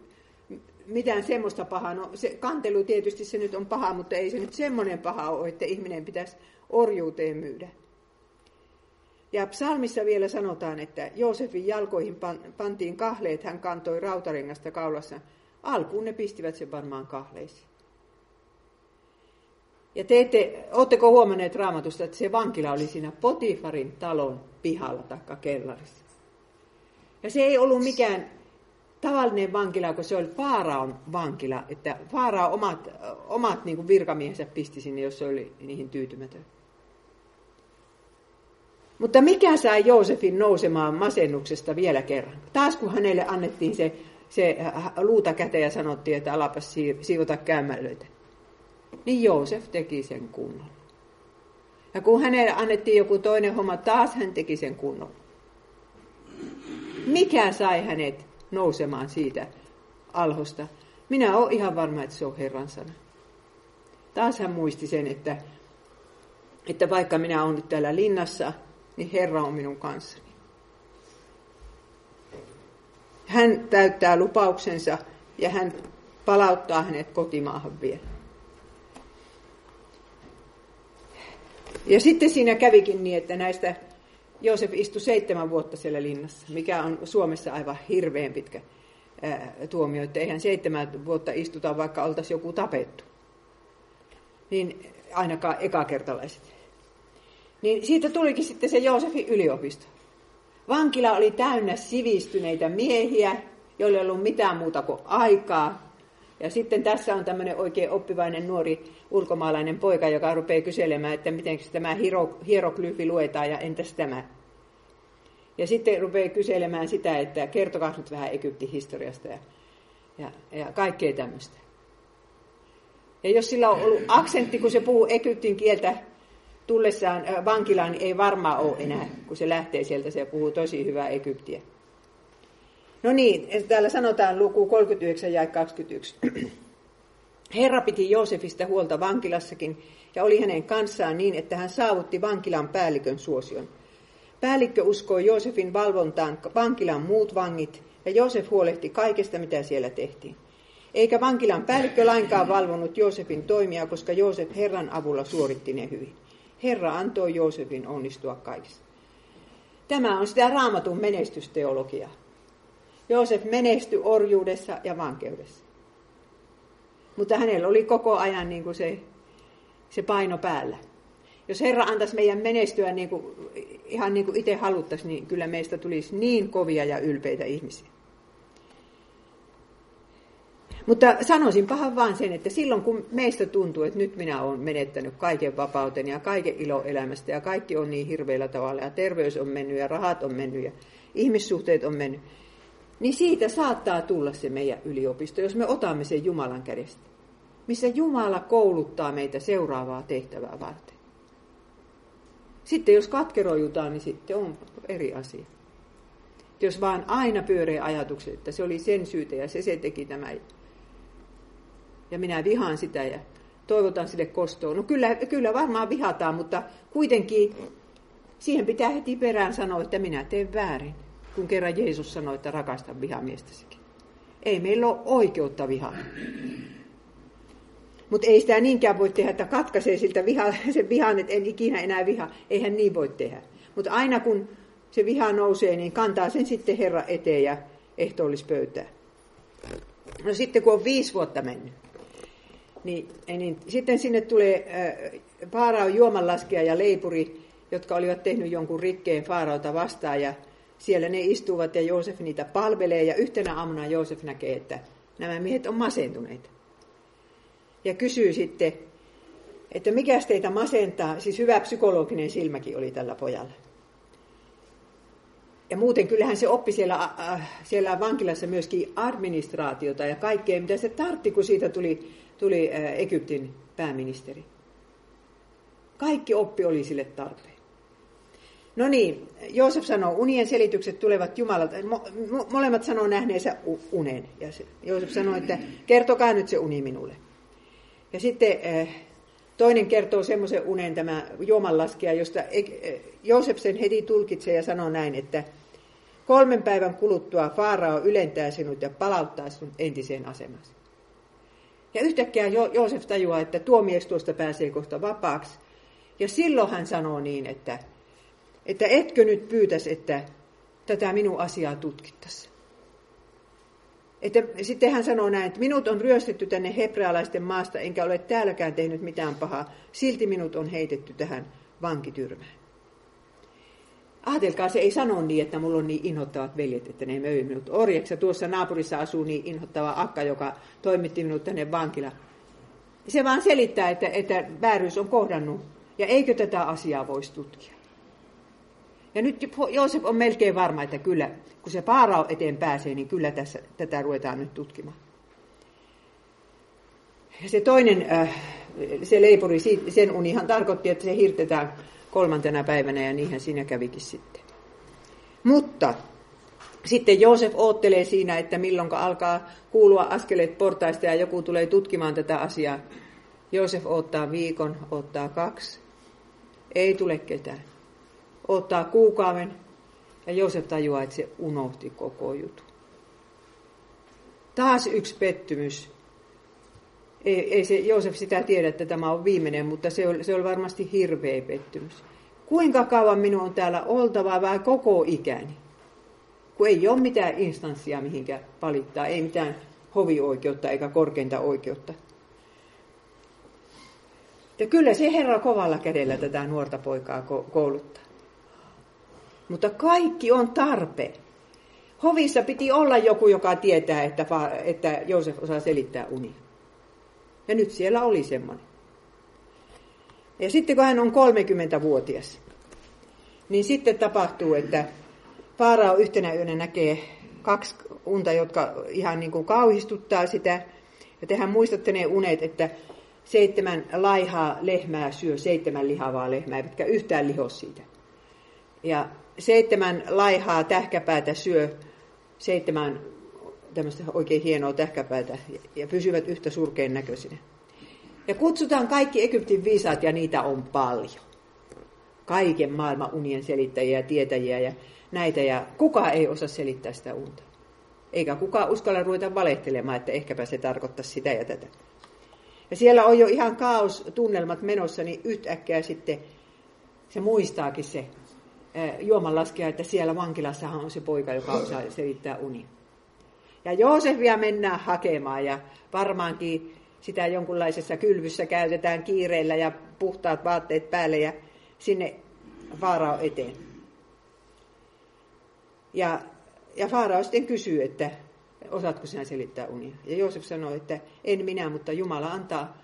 mitään semmoista pahaa. No se kantelu tietysti se nyt on paha, mutta ei se nyt semmoinen paha ole, että ihminen pitäisi orjuuteen myydä. Ja psalmissa vielä sanotaan, että Joosefin jalkoihin pantiin kahleet, hän kantoi rautarengasta kaulassa. Alkuun ne pistivät sen varmaan kahleisiin. Ja te ette, ootteko huomanneet raamatusta, että se vankila oli siinä Potifarin talon pihalla taikka kellarissa. Ja se ei ollut mikään tavallinen vankila, kun se oli Faaraon vankila, että Faarao omat, omat niin virkamiehensä pisti sinne, jos se oli niihin tyytymätön. Mutta mikä sai Joosefin nousemaan masennuksesta vielä kerran? Taas kun hänelle annettiin se, se luuta käteen ja sanottiin, että alapas siivota käymälöitä. Niin Joosef teki sen kunnolla. Ja kun hänelle annettiin joku toinen homma, taas hän teki sen kunnolla. Mikä sai hänet nousemaan siitä alhosta? Minä olen ihan varma, että se on Herran sana. Taas hän muisti sen, että, että vaikka minä olen nyt täällä linnassa, niin Herra on minun kanssani. Hän täyttää lupauksensa ja hän palauttaa hänet kotimaahan vielä. Ja sitten siinä kävikin niin, että näistä Joosef istui seitsemän vuotta siellä linnassa, mikä on Suomessa aivan hirveän pitkä ää, tuomio, että eihän seitsemän vuotta istuta, vaikka oltaisiin joku tapettu. Niin ainakaan ekakertalaiset. Niin siitä tulikin sitten se Joosefin yliopisto. Vankila oli täynnä sivistyneitä miehiä, joilla ei ollut mitään muuta kuin aikaa. Ja sitten tässä on tämmöinen oikein oppivainen nuori ulkomaalainen poika, joka rupeaa kyselemään, että miten tämä hieroglyyfi luetaan ja entäs tämä. Ja sitten rupeaa kyselemään sitä, että kertokaa nyt vähän Egyptin historiasta ja, ja, ja kaikkea tämmöistä. Ja jos sillä on ollut aksentti, kun se puhuu Egyptin kieltä, tullessaan vankilaan ei varmaan ole enää, kun se lähtee sieltä, se puhuu tosi hyvää Egyptiä. No niin, täällä sanotaan luku 39 ja 21. Herra piti Joosefista huolta vankilassakin ja oli hänen kanssaan niin, että hän saavutti vankilan päällikön suosion. Päällikkö uskoi Joosefin valvontaan vankilan muut vangit ja Joosef huolehti kaikesta, mitä siellä tehtiin. Eikä vankilan päällikkö lainkaan valvonut Joosefin toimia, koska Joosef Herran avulla suoritti ne hyvin. Herra antoi Joosefin onnistua kaikessa. Tämä on sitä raamatun menestysteologiaa. Joosef menestyi orjuudessa ja vankeudessa. Mutta hänellä oli koko ajan niin kuin se, se paino päällä. Jos Herra antaisi meidän menestyä niin kuin, ihan niin kuin itse haluttaisiin, niin kyllä meistä tulisi niin kovia ja ylpeitä ihmisiä. Mutta sanoisin pahan vaan sen, että silloin kun meistä tuntuu, että nyt minä olen menettänyt kaiken vapauten ja kaiken ilo elämästä ja kaikki on niin hirveällä tavalla ja terveys on mennyt ja rahat on mennyt ja ihmissuhteet on mennyt, niin siitä saattaa tulla se meidän yliopisto, jos me otamme sen Jumalan kädestä, missä Jumala kouluttaa meitä seuraavaa tehtävää varten. Sitten jos katkeroijutaan, niin sitten on eri asia. Jos vaan aina pyöreä ajatukset, että se oli sen syytä ja se se teki tämä ja minä vihaan sitä ja toivotan sille kostoon. No kyllä, kyllä varmaan vihataan, mutta kuitenkin siihen pitää heti perään sanoa, että minä teen väärin, kun kerran Jeesus sanoi, että rakasta vihamiestäsikin. Ei meillä ole oikeutta vihaa. Mutta ei sitä niinkään voi tehdä, että katkaisee siltä viha, sen vihan, että en ikinä enää viha. Eihän niin voi tehdä. Mutta aina kun se viha nousee, niin kantaa sen sitten Herra eteen ja ehtoollispöytää. No sitten kun on viisi vuotta mennyt, niin, niin sitten sinne tulee äh, Faarao juomanlaskija ja leipuri, jotka olivat tehnyt jonkun rikkeen Faaraota vastaan ja siellä ne istuvat ja Joosef niitä palvelee ja yhtenä aamuna Joosef näkee, että nämä miehet on masentuneita. Ja kysyy sitten, että mikä teitä masentaa, siis hyvä psykologinen silmäkin oli tällä pojalla. Ja muuten kyllähän se oppi siellä, äh, siellä vankilassa myöskin administraatiota ja kaikkea, mitä se tartti, kun siitä tuli tuli Egyptin pääministeri. Kaikki oppi oli sille tarpeen. No niin, Joosef sanoo, unien selitykset tulevat Jumalalta. Mo, mo, molemmat sanoo nähneensä unen. Ja se, Joosef sanoo, että kertokaa nyt se uni minulle. Ja sitten toinen kertoo semmoisen unen, tämä juomanlaskija, josta eh, Joosef sen heti tulkitsee ja sanoo näin, että kolmen päivän kuluttua Faarao ylentää sinut ja palauttaa sinut entiseen asemasi. Ja yhtäkkiä jo- Joosef tajuaa, että tuo mies tuosta pääsee kohta vapaaksi. Ja silloin hän sanoo niin, että, että etkö nyt pyytäisi, että tätä minun asiaa tutkittaisiin. Että sitten hän sanoo näin, että minut on ryöstetty tänne hebrealaisten maasta, enkä ole täälläkään tehnyt mitään pahaa. Silti minut on heitetty tähän vankityrmään. Ajatelkaa, se ei sano niin, että mulla on niin inhottavat veljet, että ne möi minut orjeksi. Tuossa naapurissa asuu niin inhottava akka, joka toimitti minut tänne vankilaan. Se vaan selittää, että, että vääryys on kohdannut. Ja eikö tätä asiaa voisi tutkia? Ja nyt Joosef on melkein varma, että kyllä, kun se Paarao eteen pääsee, niin kyllä tässä, tätä ruvetaan nyt tutkimaan. Ja se toinen, äh, se leipuri, sen unihan tarkoitti, että se hirtetään kolmantena päivänä ja niinhän siinä kävikin sitten. Mutta sitten Joosef oottelee siinä, että milloin alkaa kuulua askeleet portaista ja joku tulee tutkimaan tätä asiaa. Joosef ottaa viikon, ottaa kaksi. Ei tule ketään. Ottaa kuukauden ja Joosef tajuaa, että se unohti koko jutun. Taas yksi pettymys. Ei, ei se Joosef sitä tiedä, että tämä on viimeinen, mutta se oli, se oli varmasti hirveä pettymys. Kuinka kauan minun on täällä oltava vai koko ikäni? Kun ei ole mitään instanssia mihinkä valittaa, ei mitään hovioikeutta eikä korkeinta oikeutta. Ja kyllä se Herra kovalla kädellä tätä nuorta poikaa kouluttaa. Mutta kaikki on tarpeen. Hovissa piti olla joku, joka tietää, että, että Joosef osaa selittää unia. Ja nyt siellä oli semmoinen. Ja sitten kun hän on 30-vuotias, niin sitten tapahtuu, että Faarao yhtenä yönä näkee kaksi unta, jotka ihan niin kuin kauhistuttaa sitä. Ja tehän muistatte ne unet, että seitsemän laihaa lehmää syö seitsemän lihavaa lehmää, eivätkä yhtään liho siitä. Ja seitsemän laihaa tähkäpäätä syö seitsemän tämmöistä oikein hienoa tähkäpäätä ja pysyvät yhtä surkeen näköisinä. Ja kutsutaan kaikki Egyptin viisaat ja niitä on paljon. Kaiken maailman unien selittäjiä ja tietäjiä ja näitä ja kukaan ei osaa selittää sitä unta. Eikä kukaan uskalla ruveta valehtelemaan, että ehkäpä se tarkoittaa sitä ja tätä. Ja siellä on jo ihan kaos tunnelmat menossa, niin yhtäkkiä sitten se muistaakin se juomanlaskija, että siellä vankilassahan on se poika, joka osaa selittää unia. Ja Joosefia mennään hakemaan ja varmaankin sitä jonkunlaisessa kylvyssä käytetään kiireellä ja puhtaat vaatteet päälle ja sinne Faarao eteen. Ja, ja Faarao sitten kysyy, että osaatko sinä selittää unia? Ja Joosef sanoi, että en minä, mutta Jumala antaa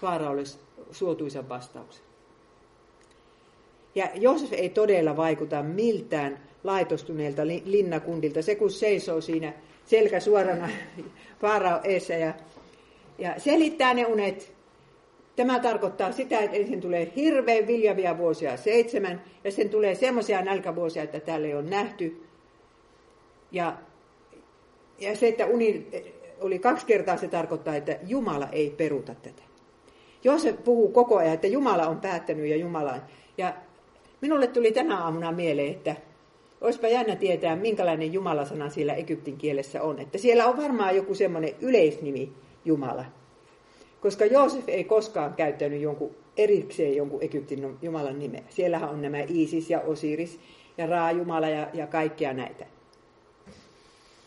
Faaraolle suotuisan vastauksen. Ja Joosef ei todella vaikuta miltään laitostuneelta linnakundilta. Se kun seisoo siinä selkä suorana Faarao eessä ja, ja selittää ne unet. Tämä tarkoittaa sitä, että ensin tulee hirveän viljavia vuosia seitsemän, ja sen tulee semmoisia nälkävuosia, että täällä ei ole nähty. Ja, ja se, että uni oli kaksi kertaa, se tarkoittaa, että Jumala ei peruta tätä. Joosef puhuu koko ajan, että Jumala on päättänyt ja Jumala on. Ja minulle tuli tänä aamuna mieleen, että olisipa jännä tietää, minkälainen Jumalasana siellä Egyptin kielessä on. Että siellä on varmaan joku semmoinen yleisnimi Jumala. Koska Joosef ei koskaan käyttänyt jonkun erikseen jonkun Egyptin Jumalan nimeä. Siellähän on nämä Isis ja Osiris ja Raa-Jumala ja, ja kaikkia näitä.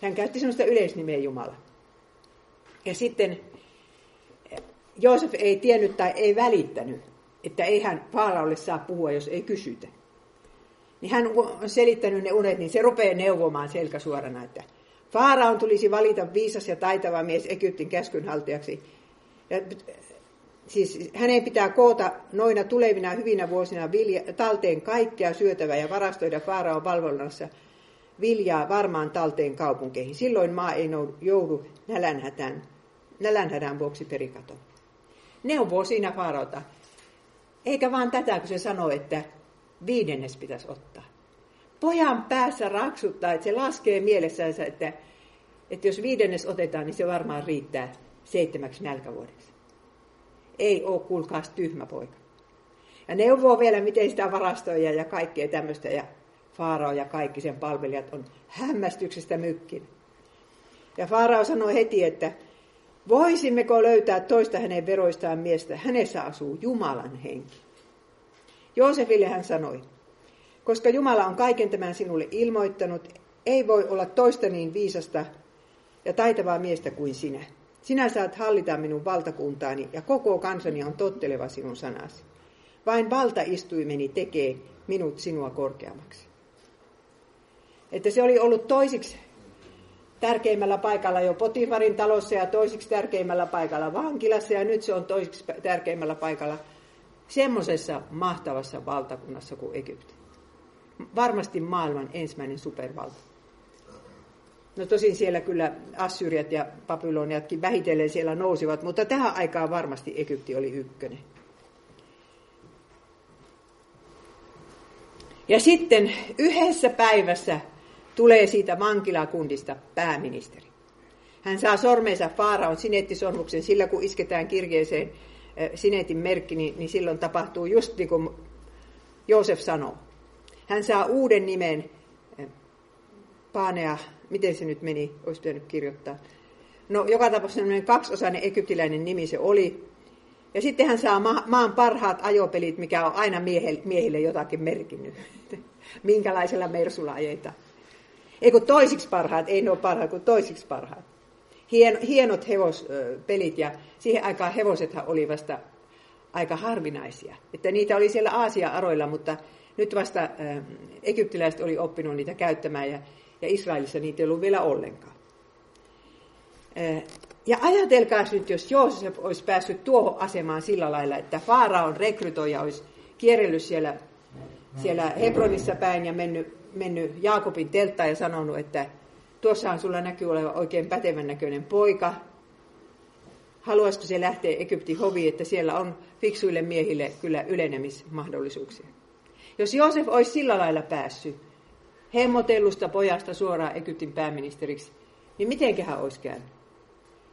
Hän käytti sellaista yleisnimeä Jumala. Ja sitten Joosef ei tiennyt tai ei välittänyt, että ei hän Faaraolle saa puhua, jos ei kysytä niin hän on selittänyt ne unet, niin se rupeaa neuvomaan selkäsuorana, että Faaraon tulisi valita viisas ja taitava mies Egyptin käskynhaltijaksi. Ja, siis hänen pitää koota noina tulevina hyvinä vuosina vilja, talteen kaikkea syötävää ja varastoida Faaraon valvonnassa viljaa varmaan talteen kaupunkeihin. Silloin maa ei joudu nälänhätään, nälänhädän vuoksi perikatoon. neuvoo siinä Faaraota. Eikä vaan tätä, kun se sanoo, että viidennes pitäisi ottaa. Pojan päässä raksuttaa, että se laskee mielessään, että, että jos viidennes otetaan, niin se varmaan riittää seitsemäksi nälkävuodeksi. Ei ole, kuulkaas, tyhmä poika. Ja neuvoo vielä, miten sitä varastoja ja kaikkea tämmöistä. Ja Faarao ja kaikki sen palvelijat on hämmästyksestä mykkin. Ja Faarao sanoi heti, että voisimmeko löytää toista hänen veroistaan miestä. Hänessä asuu Jumalan henki. Joosefille hän sanoi, koska Jumala on kaiken tämän sinulle ilmoittanut, ei voi olla toista niin viisasta ja taitavaa miestä kuin sinä. Sinä saat hallita minun valtakuntaani ja koko kansani on totteleva sinun sanasi. Vain valtaistuimeni tekee minut sinua korkeammaksi. Että se oli ollut toisiksi tärkeimmällä paikalla jo Potifarin talossa ja toisiksi tärkeimmällä paikalla vankilassa ja nyt se on toisiksi tärkeimmällä paikalla semmoisessa mahtavassa valtakunnassa kuin Egypti. Varmasti maailman ensimmäinen supervalta. No tosin siellä kyllä Assyriat ja Babyloniatkin vähitellen siellä nousivat, mutta tähän aikaan varmasti Egypti oli ykkönen. Ja sitten yhdessä päivässä tulee siitä vankilakundista pääministeri. Hän saa sormensa Faaraon sinettisormuksen sillä, kun isketään kirjeeseen sinetin merkki, niin, niin silloin tapahtuu just niin kuin Joosef sanoo. Hän saa uuden nimen, Paanea, miten se nyt meni, olisi pitänyt kirjoittaa. No, joka tapauksessa kaksiosainen egyptiläinen nimi se oli. Ja sitten hän saa ma- maan parhaat ajopelit, mikä on aina miehille, miehille jotakin merkinnyt. Minkälaisella mersulla ajetaan. Ei kun toisiksi parhaat, ei ne ole parhaat kuin toisiksi parhaat. Hien, hienot hevospelit ja siihen aikaan hevosethan oli vasta aika harvinaisia. Että niitä oli siellä Aasia-aroilla, mutta nyt vasta egyptiläiset oli oppinut niitä käyttämään ja, ja Israelissa niitä ei ollut vielä ollenkaan. Ja ajatelkaa nyt, jos Joosef olisi päässyt tuohon asemaan sillä lailla, että Faaraon rekrytoija olisi kierrellyt siellä, siellä Hebronissa päin ja mennyt, mennyt Jaakobin telttaan ja sanonut, että tuossahan sulla näkyy olevan oikein pätevän näköinen poika. Haluaisiko se lähteä Egyptin hoviin, että siellä on fiksuille miehille kyllä ylenemismahdollisuuksia. Jos Joosef olisi sillä lailla päässyt hemmotellusta pojasta suoraan Egyptin pääministeriksi, niin mitenköhän olisi käynyt?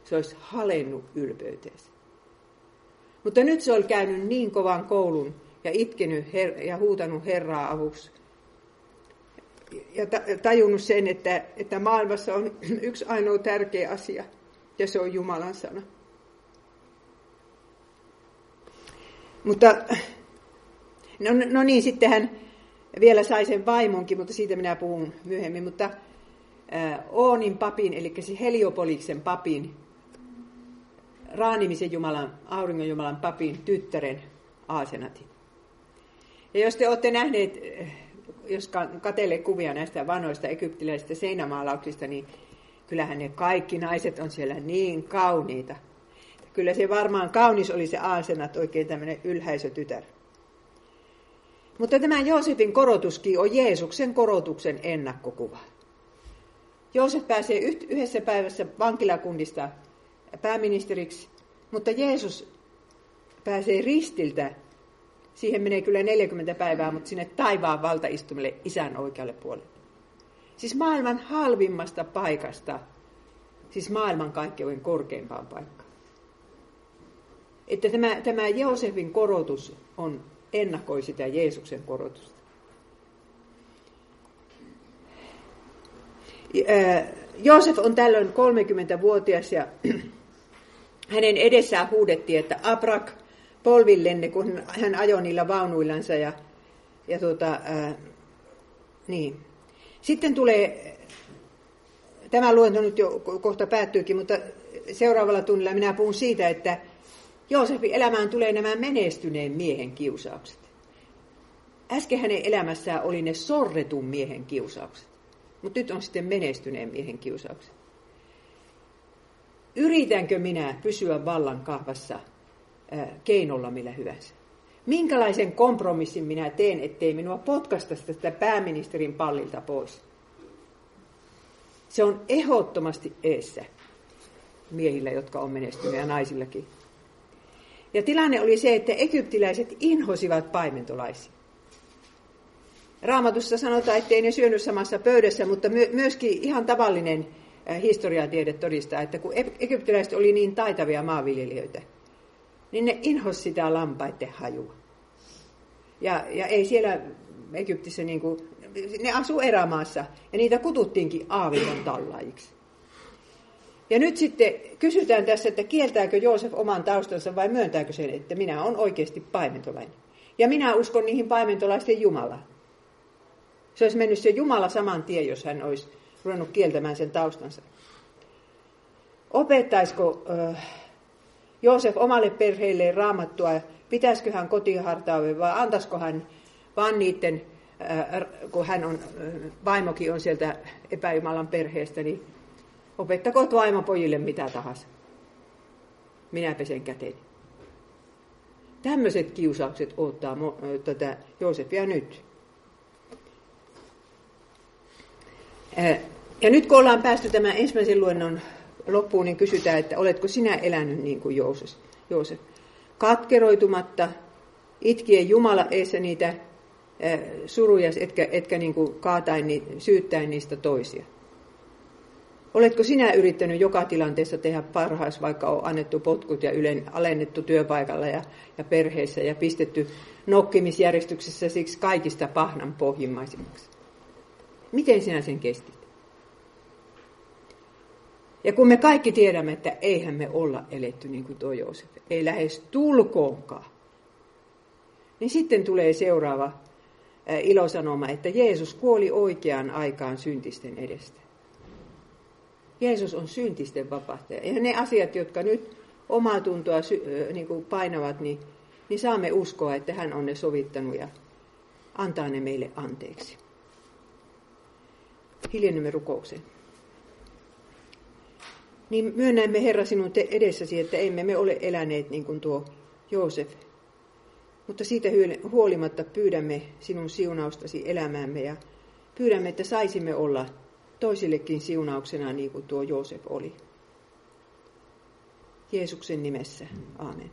Se olisi halennut ylpeyteensä. Mutta nyt se oli käynyt niin kovan koulun ja itkenyt her- ja huutanut Herraa avuksi. Ja tajunnut sen, että, että maailmassa on yksi ainoa tärkeä asia, ja se on Jumalan sana. Mutta No, no niin, sitten hän vielä sai sen vaimonkin, mutta siitä minä puhun myöhemmin. Mutta äh, Oonin papin, eli Heliopoliksen papin, Raanimisen Jumalan, auringon Jumalan papin tyttären Aasenati. Ja jos te olette nähneet, jos katelle kuvia näistä vanhoista egyptiläisistä seinämaalauksista, niin kyllähän ne kaikki naiset on siellä niin kauniita. Kyllä se varmaan kaunis oli se Aasenat, oikein tämmöinen ylhäisötytär. Mutta tämä Joosefin korotuskin on Jeesuksen korotuksen ennakkokuva. Joosef pääsee yhdessä päivässä vankilakunnista pääministeriksi, mutta Jeesus pääsee ristiltä. Siihen menee kyllä 40 päivää, mutta sinne taivaan valtaistumille isän oikealle puolelle. Siis maailman halvimmasta paikasta, siis maailman kaikkein korkeimpaan paikkaan. Että tämä, tämä Joosefin korotus on ennakoi sitä Jeesuksen korotusta. Joosef on tällöin 30-vuotias ja hänen edessään huudettiin, että Abrak polvillenne, kun hän ajoi niillä vaunuillansa. Ja, ja tuota, ää, niin. Sitten tulee, tämä luento nyt jo kohta päättyykin, mutta seuraavalla tunnilla minä puhun siitä, että Joosefin elämään tulee nämä menestyneen miehen kiusaukset. Äsken hänen elämässään oli ne sorretun miehen kiusaukset, mutta nyt on sitten menestyneen miehen kiusaukset. Yritänkö minä pysyä vallan kahvassa keinolla millä hyvänsä? Minkälaisen kompromissin minä teen, ettei minua potkasta tästä pääministerin pallilta pois? Se on ehdottomasti eessä miehillä, jotka on menestyneet ja naisillakin. Ja tilanne oli se, että egyptiläiset inhosivat paimentolaisia. Raamatussa sanotaan, ettei ne syönyt samassa pöydässä, mutta myöskin ihan tavallinen historiatiede todistaa, että kun egyptiläiset oli niin taitavia maanviljelijöitä, niin ne inhos sitä lampaiden hajua. Ja, ja ei siellä Egyptissä, niin kuin, ne asuu erämaassa ja niitä kututtiinkin aavikon tallaajiksi. Ja nyt sitten kysytään tässä, että kieltääkö Joosef oman taustansa vai myöntääkö sen, että minä olen oikeasti paimentolainen. Ja minä uskon niihin paimentolaisten Jumalaan. Se olisi mennyt se Jumala saman tien, jos hän olisi ruvennut kieltämään sen taustansa. Opettaisiko äh, Joosef omalle perheelleen raamattua, pitäisikö hän kotihartaamme vai antaisiko hän vaan niiden, äh, kun hän on, äh, vaimokin on sieltä epäjumalan perheestä, niin opettakoot vaimopojille mitä tahansa. Minä pesen käteni. Tämmöiset kiusaukset ottaa tätä Joosefia nyt. Ja nyt kun ollaan päästy tämän ensimmäisen luennon loppuun, niin kysytään, että oletko sinä elänyt niin kuin Joosef? Joosef. Katkeroitumatta, itkien Jumala eessä niitä suruja, etkä, etkä niin kuin kaatain, niin, syyttäen niistä toisia. Oletko sinä yrittänyt joka tilanteessa tehdä parhaas, vaikka on annettu potkut ja ylen alennettu työpaikalla ja, ja perheessä ja pistetty nokkimisjärjestyksessä siksi kaikista pahnan pohjimmaisimmaksi? Miten sinä sen kestit? Ja kun me kaikki tiedämme, että eihän me olla eletty niin kuin tuo Joosef, ei lähes tulkoonkaan, niin sitten tulee seuraava ilosanoma, että Jeesus kuoli oikeaan aikaan syntisten edestä. Jeesus on syntisten vapahtaja. Ja ne asiat, jotka nyt omaa tuntoa niin kuin painavat, niin, niin saamme uskoa, että hän on ne sovittanut ja antaa ne meille anteeksi. Hiljennymme rukoukseen. Niin myönnämme Herra sinun edessäsi, että emme me ole eläneet niin kuin tuo Joosef. Mutta siitä huolimatta pyydämme sinun siunaustasi elämäämme ja pyydämme, että saisimme olla toisillekin siunauksena niin kuin tuo Joosef oli. Jeesuksen nimessä. Aamen.